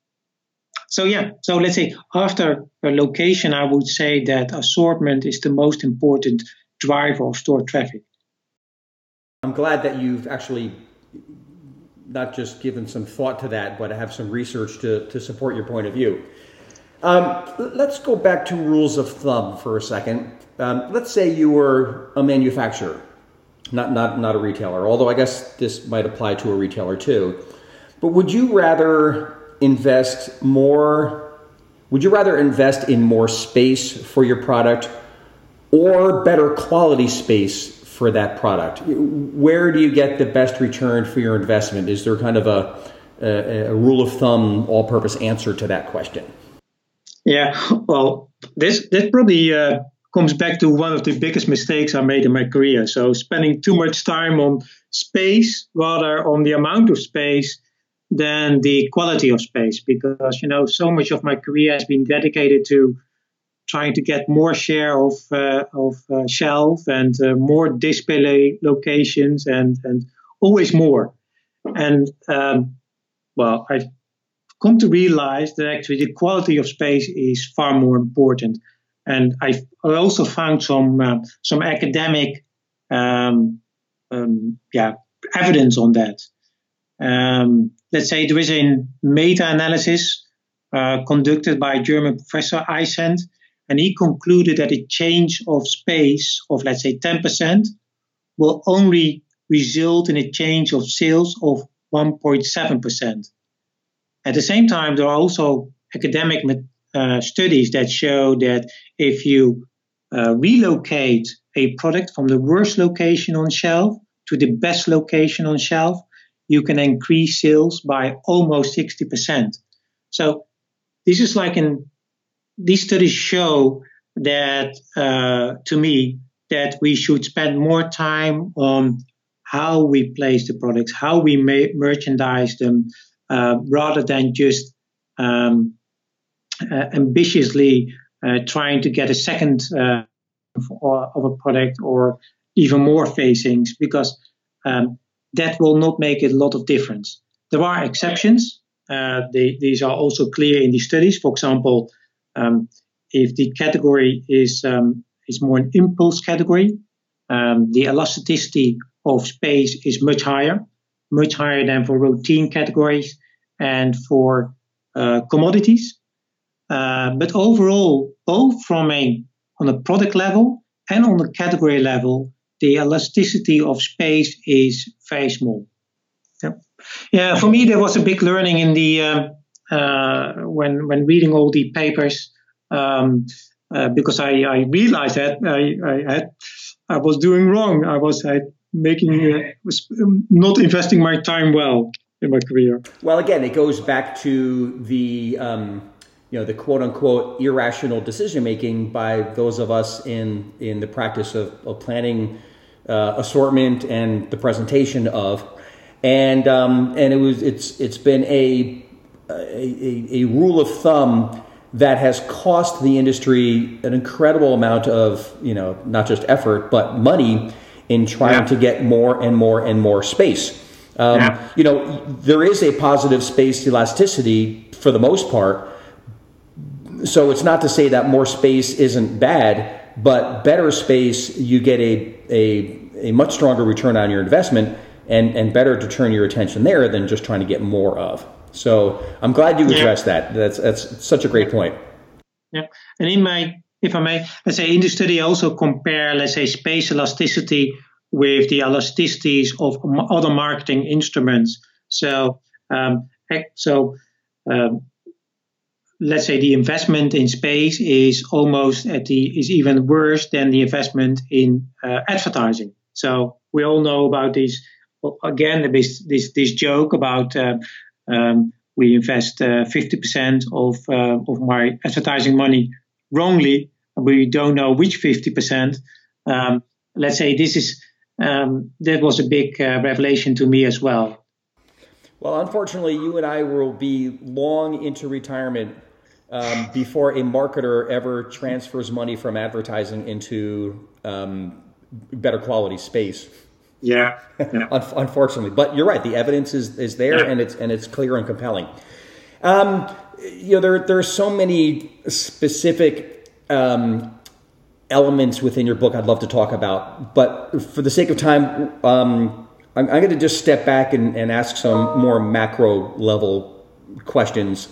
so yeah, so let's say after a location, I would say that assortment is the most important driver of store traffic. I'm glad that you've actually not just given some thought to that, but have some research to, to support your point of view. Um, let's go back to rules of thumb for a second. Um, let's say you were a manufacturer not not not a retailer. Although I guess this might apply to a retailer too. But would you rather invest more? Would you rather invest in more space for your product or better quality space for that product? Where do you get the best return for your investment? Is there kind of a, a, a rule of thumb, all purpose answer to that question? Yeah, well, this this probably uh, comes back to one of the biggest mistakes I made in my career. So spending too much time on space rather on the amount of space than the quality of space because you know so much of my career has been dedicated to trying to get more share of uh, of uh, shelf and uh, more display locations and and always more and um, well I've come to realize that actually the quality of space is far more important and I, also found some uh, some academic um, um, yeah evidence on that. Um, let's say there is a meta-analysis uh, conducted by German professor Eisend, and he concluded that a change of space of let's say 10% will only result in a change of sales of 1.7%. At the same time, there are also academic uh, studies that show that if you uh, relocate a product from the worst location on shelf to the best location on shelf, you can increase sales by almost 60%. So this is like in these studies show that uh, to me that we should spend more time on how we place the products, how we ma- merchandise them, uh, rather than just um, uh, ambitiously uh, trying to get a second uh, of a product or even more facings, because um, that will not make a lot of difference. There are exceptions. Uh, they, these are also clear in the studies. For example, um, if the category is um, is more an impulse category, um, the elasticity of space is much higher, much higher than for routine categories and for uh, commodities. Uh, but overall, both from a on a product level and on the category level, the elasticity of space is very small. Yeah, yeah. For me, there was a big learning in the uh, uh when when reading all the papers um, uh, because I, I, realized that I, I, had I was doing wrong. I was I, making uh, was not investing my time well in my career. Well, again, it goes back to the um, you know the quote unquote irrational decision making by those of us in in the practice of, of planning uh, assortment and the presentation of, and um, and it was it's it's been a a, a rule of thumb that has cost the industry an incredible amount of you know not just effort but money in trying yeah. to get more and more and more space. Um, yeah. You know, there is a positive space elasticity for the most part. So it's not to say that more space isn't bad, but better space, you get a, a, a much stronger return on your investment and, and better to turn your attention there than just trying to get more of. So I'm glad you addressed yeah. that. That's that's such a great point. Yeah, and in my, if I may, let's say in the study, I also compare, let's say, space elasticity with the elasticities of other marketing instruments. So, um, so um, let's say the investment in space is almost at the is even worse than the investment in uh, advertising. So we all know about these. Well, again, this this this joke about uh, um, we invest uh, 50% of, uh, of my advertising money wrongly. We don't know which 50%. Um, let's say this is um, that was a big uh, revelation to me as well. Well, unfortunately, you and I will be long into retirement um, before a marketer ever transfers money from advertising into um, better quality space. Yeah, yeah. unfortunately, but you're right. The evidence is is there, yeah. and it's and it's clear and compelling. Um, you know, there there are so many specific um, elements within your book I'd love to talk about, but for the sake of time, um, I'm, I'm going to just step back and, and ask some more macro level questions.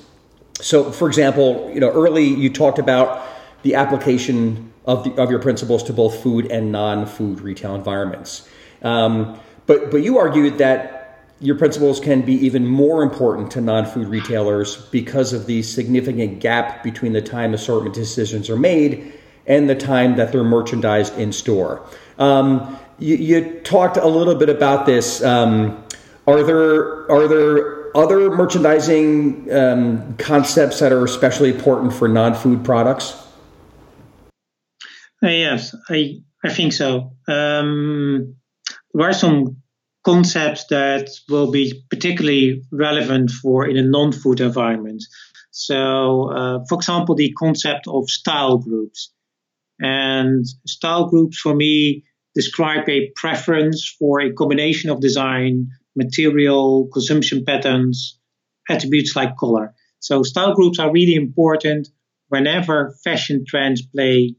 So, for example, you know, early you talked about the application of the, of your principles to both food and non-food retail environments. Um, but but you argued that your principles can be even more important to non-food retailers because of the significant gap between the time assortment decisions are made and the time that they're merchandised in store. Um, you, you, talked a little bit about this. Um, are there are there other merchandising um, concepts that are especially important for non-food products? Uh, yes, I I think so. Um, there are some concepts that will be particularly relevant for in a non-food environment. So, uh, for example, the concept of style groups. And style groups for me describe a preference for a combination of design, material, consumption patterns, attributes like color. So style groups are really important whenever fashion trends play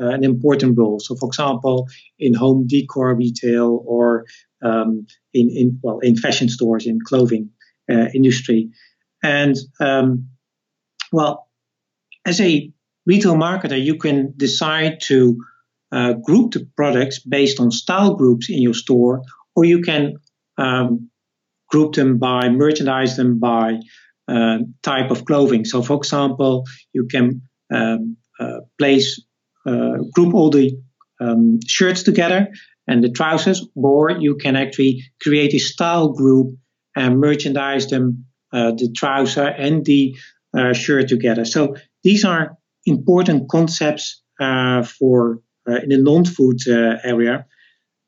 uh, an important role. So, for example, in home decor retail or um, in, in well in fashion stores in clothing uh, industry, and um, well, as a retail marketer, you can decide to uh, group the products based on style groups in your store, or you can um, group them by merchandise them by uh, type of clothing. So, for example, you can um, uh, place group all the um, shirts together and the trousers, or you can actually create a style group and merchandise them uh, the trouser and the uh, shirt together. So these are important concepts uh, for in the non-food area.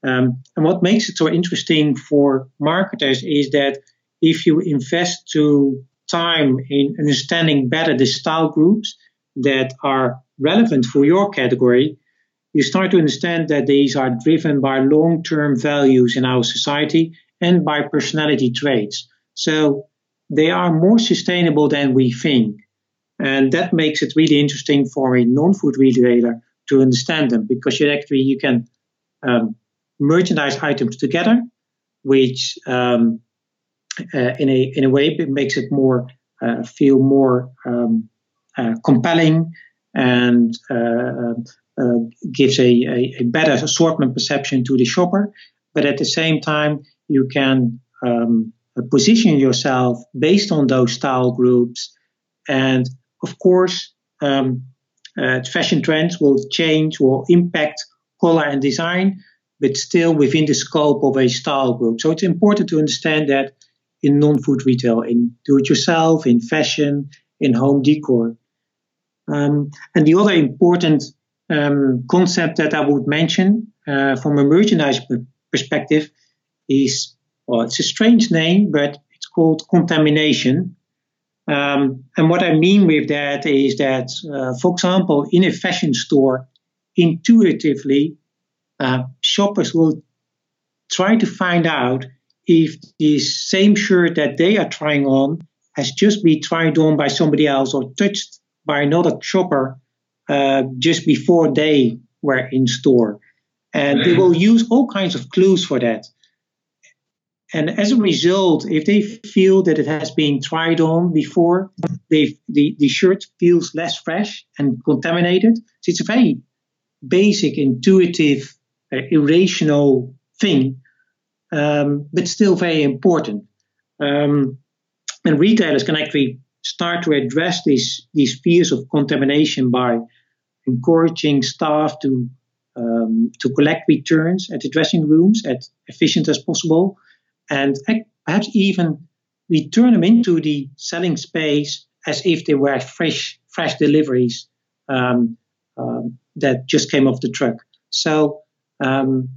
Um, and what makes it so interesting for marketers is that if you invest to time in understanding better the style groups that are relevant for your category, you start to understand that these are driven by long term values in our society and by personality traits. So they are more sustainable than we think. And that makes it really interesting for a non food retailer to understand them because you actually you can um, merchandise items together, which um, uh, in a in a way it makes it more uh, feel more um, uh, compelling and uh, uh, gives a, a, a, better assortment perception to the shopper. But at the same time, you can um, position yourself based on those style groups. And of course, um, uh, fashion trends will change, will impact color and design, but still within the scope of a style group. So it's important to understand that in non-food retail, in do-it-yourself, in fashion, in home decor. Um, and the other important um, concept that I would mention uh, from a merchandise perspective is, well, it's a strange name, but it's called contamination. Um, and what I mean with that is that, uh, for example, in a fashion store, intuitively, uh, shoppers will try to find out if the same shirt that they are trying on has just been tried on by somebody else or touched by another shopper uh, just before they were in store. And they will use all kinds of clues for that. And as a result, if they feel that it has been tried on before, they, the, the shirt feels less fresh and contaminated. So it's a very basic, intuitive, uh, irrational thing, um, but still very important. Um, and retailers can actually start to address these, these fears of contamination by encouraging staff to um, to collect returns at the dressing rooms as efficient as possible, and perhaps even return them into the selling space as if they were fresh fresh deliveries um, um, that just came off the truck. So um,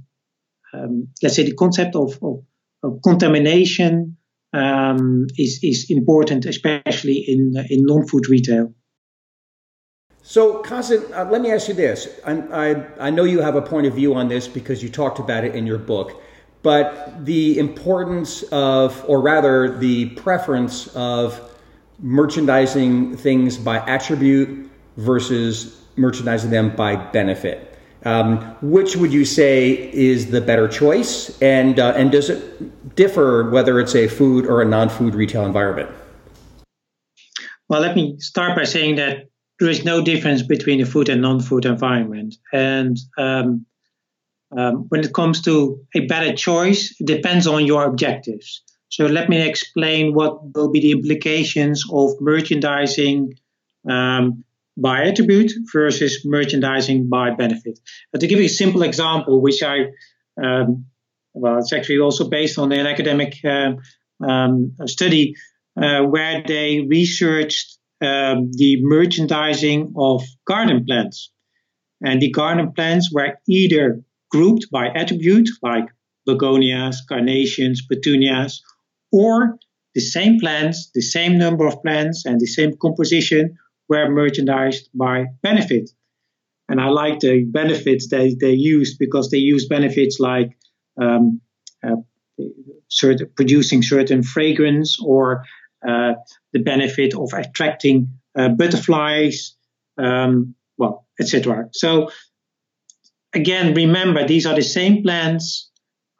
um, let's say the concept of, of, of contamination um, is is important, especially in in non-food retail. So, Kasim, uh, let me ask you this. I, I, I know you have a point of view on this because you talked about it in your book, but the importance of, or rather, the preference of merchandising things by attribute versus merchandising them by benefit. Um, which would you say is the better choice, and uh, and does it differ whether it's a food or a non-food retail environment? Well, let me start by saying that there is no difference between a food and non-food environment. And um, um, when it comes to a better choice, it depends on your objectives. So let me explain what will be the implications of merchandising um, by attribute versus merchandising by benefit. But to give you a simple example, which I, um, well, it's actually also based on an academic uh, um, study uh, where they researched um, the merchandising of garden plants. And the garden plants were either grouped by attribute, like begonias, carnations, petunias, or the same plants, the same number of plants, and the same composition were merchandised by benefit. And I like the benefits they, they used because they used benefits like um, uh, certain, producing certain fragrance or uh, the benefit of attracting uh, butterflies, um, well, etc. So again, remember these are the same plants,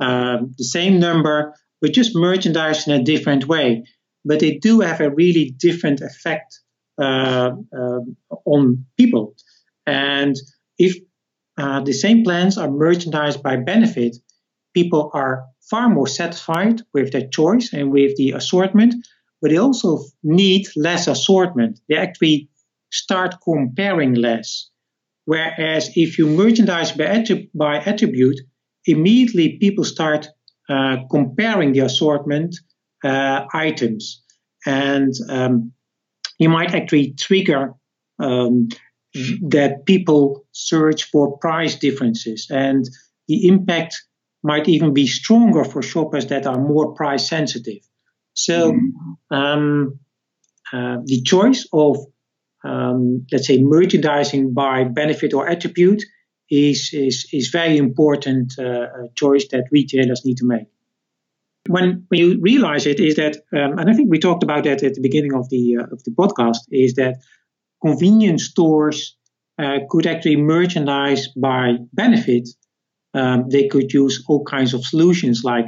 uh, the same number, but just merchandised in a different way. But they do have a really different effect on people. And if uh, the same plans are merchandised by benefit, people are far more satisfied with their choice and with the assortment, but they also need less assortment. They actually start comparing less. Whereas if you merchandise by, attrib- by attribute, immediately people start uh, comparing the assortment uh, items. And um, you might actually trigger um, that people search for price differences. And the impact might even be stronger for shoppers that are more price sensitive. So mm-hmm. um, uh, the choice of, um, let's say, merchandising by benefit or attribute is is is very important uh, choice that retailers need to make. When, when you realize it, is that, um, and I think we talked about that at the beginning of the uh, of the podcast, is that convenience stores uh, could actually merchandise by benefit um, they could use all kinds of solutions like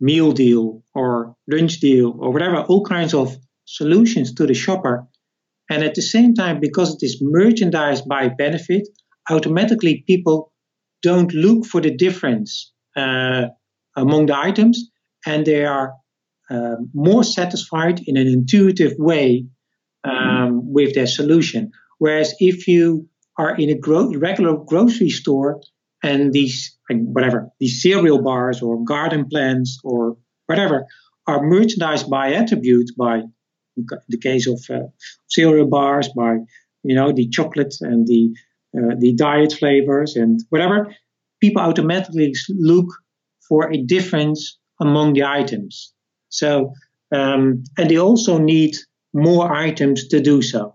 meal deal or lunch deal or whatever, all kinds of solutions to the shopper. And at the same time, because it is merchandise by benefit, automatically people don't look for the difference uh, among the items and they are uh, more satisfied in an intuitive way um, mm-hmm. with their solution. Whereas if you are in a gro- regular grocery store and these whatever these cereal bars or garden plants or whatever are merchandised by attribute by the case of uh, cereal bars by you know the chocolate and the uh, the diet flavors and whatever people automatically look for a difference among the items so um, and they also need more items to do so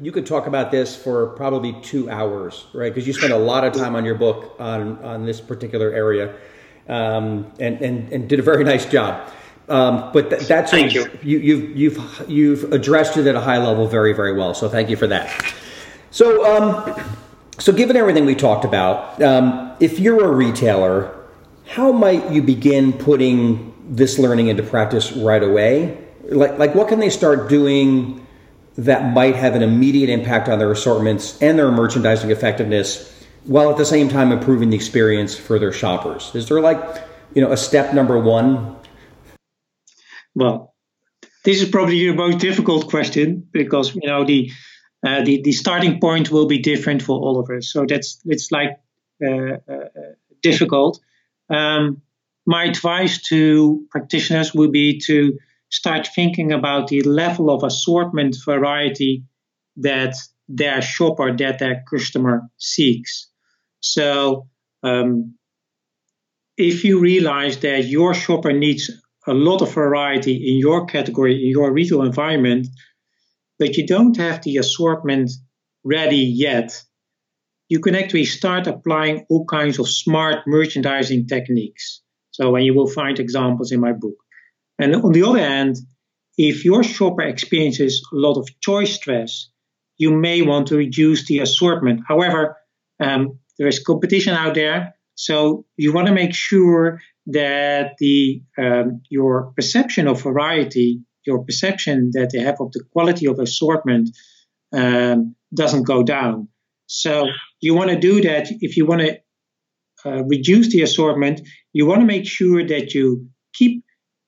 you could talk about this for probably two hours, right? Because you spent a lot of time on your book on, on this particular area um, and, and, and did a very nice job. Um, but th- that's thank a, you. you. You've you've you've addressed it at a high level very very well. So thank you for that. So um, so given everything we talked about, um, if you're a retailer, how might you begin putting this learning into practice right away? Like like what can they start doing? that might have an immediate impact on their assortments and their merchandising effectiveness while at the same time improving the experience for their shoppers? Is there like, you know, a step number one? Well, this is probably your most difficult question because, you know, the, uh, the, the starting point will be different for all of us. So that's, it's like uh, uh, difficult. Um, my advice to practitioners would be to start thinking about the level of assortment variety that their shopper, that their customer seeks. So, um, if you realize that your shopper needs a lot of variety in your category, in your retail environment, but you don't have the assortment ready yet, you can actually start applying all kinds of smart merchandising techniques. So, and you will find examples in my book. And on the other hand, if your shopper experiences a lot of choice stress, you may want to reduce the assortment. However, um, there is competition out there, so you want to make sure that the um, your perception of variety, your perception that they have of the quality of assortment, um, doesn't go down. So you want to do that if you want to uh, reduce the assortment. You want to make sure that you keep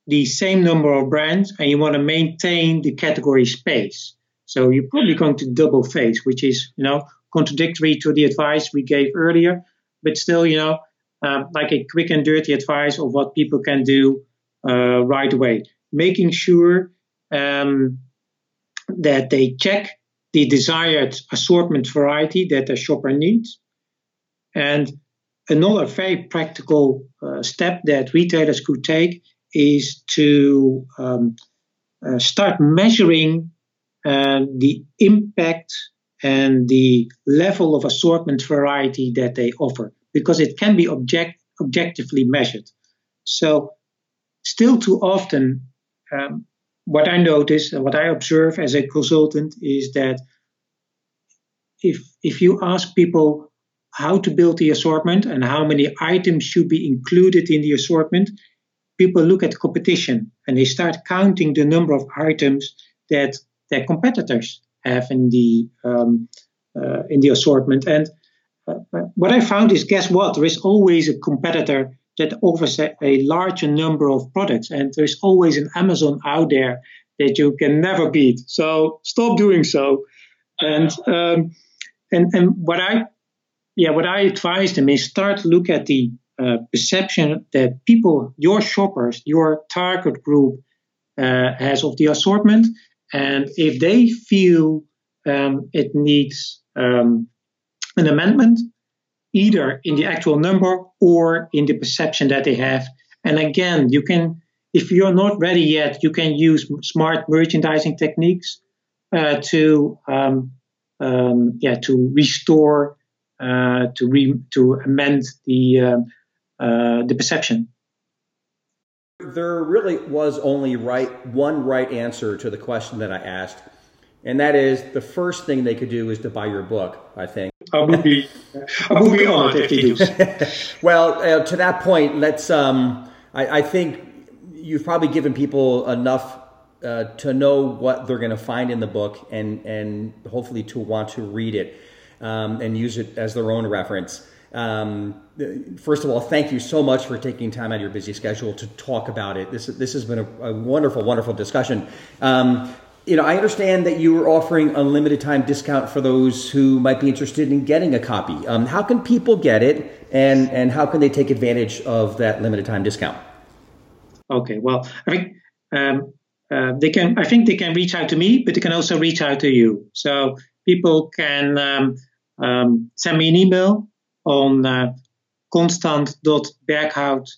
the same number of brands and you want to maintain the category space. So you're probably going to double face, which is, you know, contradictory to the advice we gave earlier, but still, you know, uh, like a quick and dirty advice of what people can do uh, right away. Making sure um, that they check the desired assortment variety that the shopper needs. And another very practical uh, step that retailers could take is to um, uh, start measuring uh, the impact and the level of assortment variety that they offer because it can be object, objectively measured. So, still too often, um, what I notice and what I observe as a consultant is that if if you ask people how to build the assortment and how many items should be included in the assortment, people look at competition and they start counting the number of items that their competitors have in the um, uh, in the assortment. And uh, what I found is, guess what? There is always a competitor that offers a, a larger number of products, and there's always an Amazon out there that you can never beat. So stop doing so. And um, and and what I yeah what I advise them is start to look at the uh, perception that people, your shoppers, your target group uh, has of the assortment, and if they feel um, it needs um, an amendment, either in the actual number or in the perception that they have. And again, you can, if you're not ready yet, you can use smart merchandising techniques uh, to, um, um, yeah, to restore, uh, to re, to amend the uh, uh the perception. There really was only right one right answer to the question that I asked, and that is the first thing they could do is to buy your book. I think. I would be, I would be honored if you do. well, uh, to that point, let's. Um, I, I, think you've probably given people enough uh, to know what they're going to find in the book, and and hopefully to want to read it um, and use it as their own reference. Um, first of all, thank you so much for taking time out of your busy schedule to talk about it. This this has been a, a wonderful, wonderful discussion. Um, you know, I understand that you are offering unlimited time discount for those who might be interested in getting a copy. Um, how can people get it, and and how can they take advantage of that limited time discount? Okay, well, I think um, uh, they can. I think they can reach out to me, but they can also reach out to you. So people can um, um send me an email on uh, constant.berkhout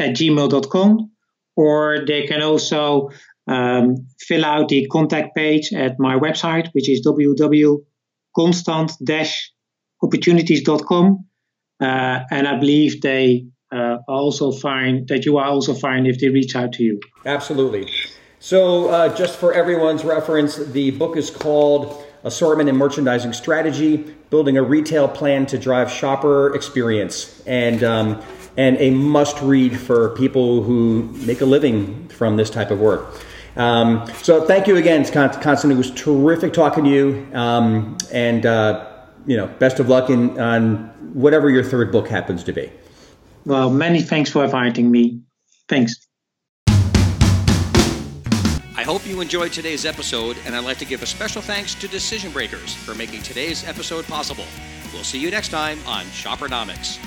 at gmail.com, or they can also um, fill out the contact page at my website, which is www.constant-opportunities.com. Uh, and I believe they uh, also find that you are also fine if they reach out to you. Absolutely. So, uh, just for everyone's reference, the book is called Assortment and Merchandising Strategy Building a Retail Plan to Drive Shopper Experience. And um, and a must read for people who make a living from this type of work. Um, so thank you again, Constant. It was terrific talking to you, um, and uh, you know, best of luck in on whatever your third book happens to be. Well, many thanks for inviting me. Thanks. I hope you enjoyed today's episode, and I'd like to give a special thanks to Decision Breakers for making today's episode possible. We'll see you next time on Shoppernomics.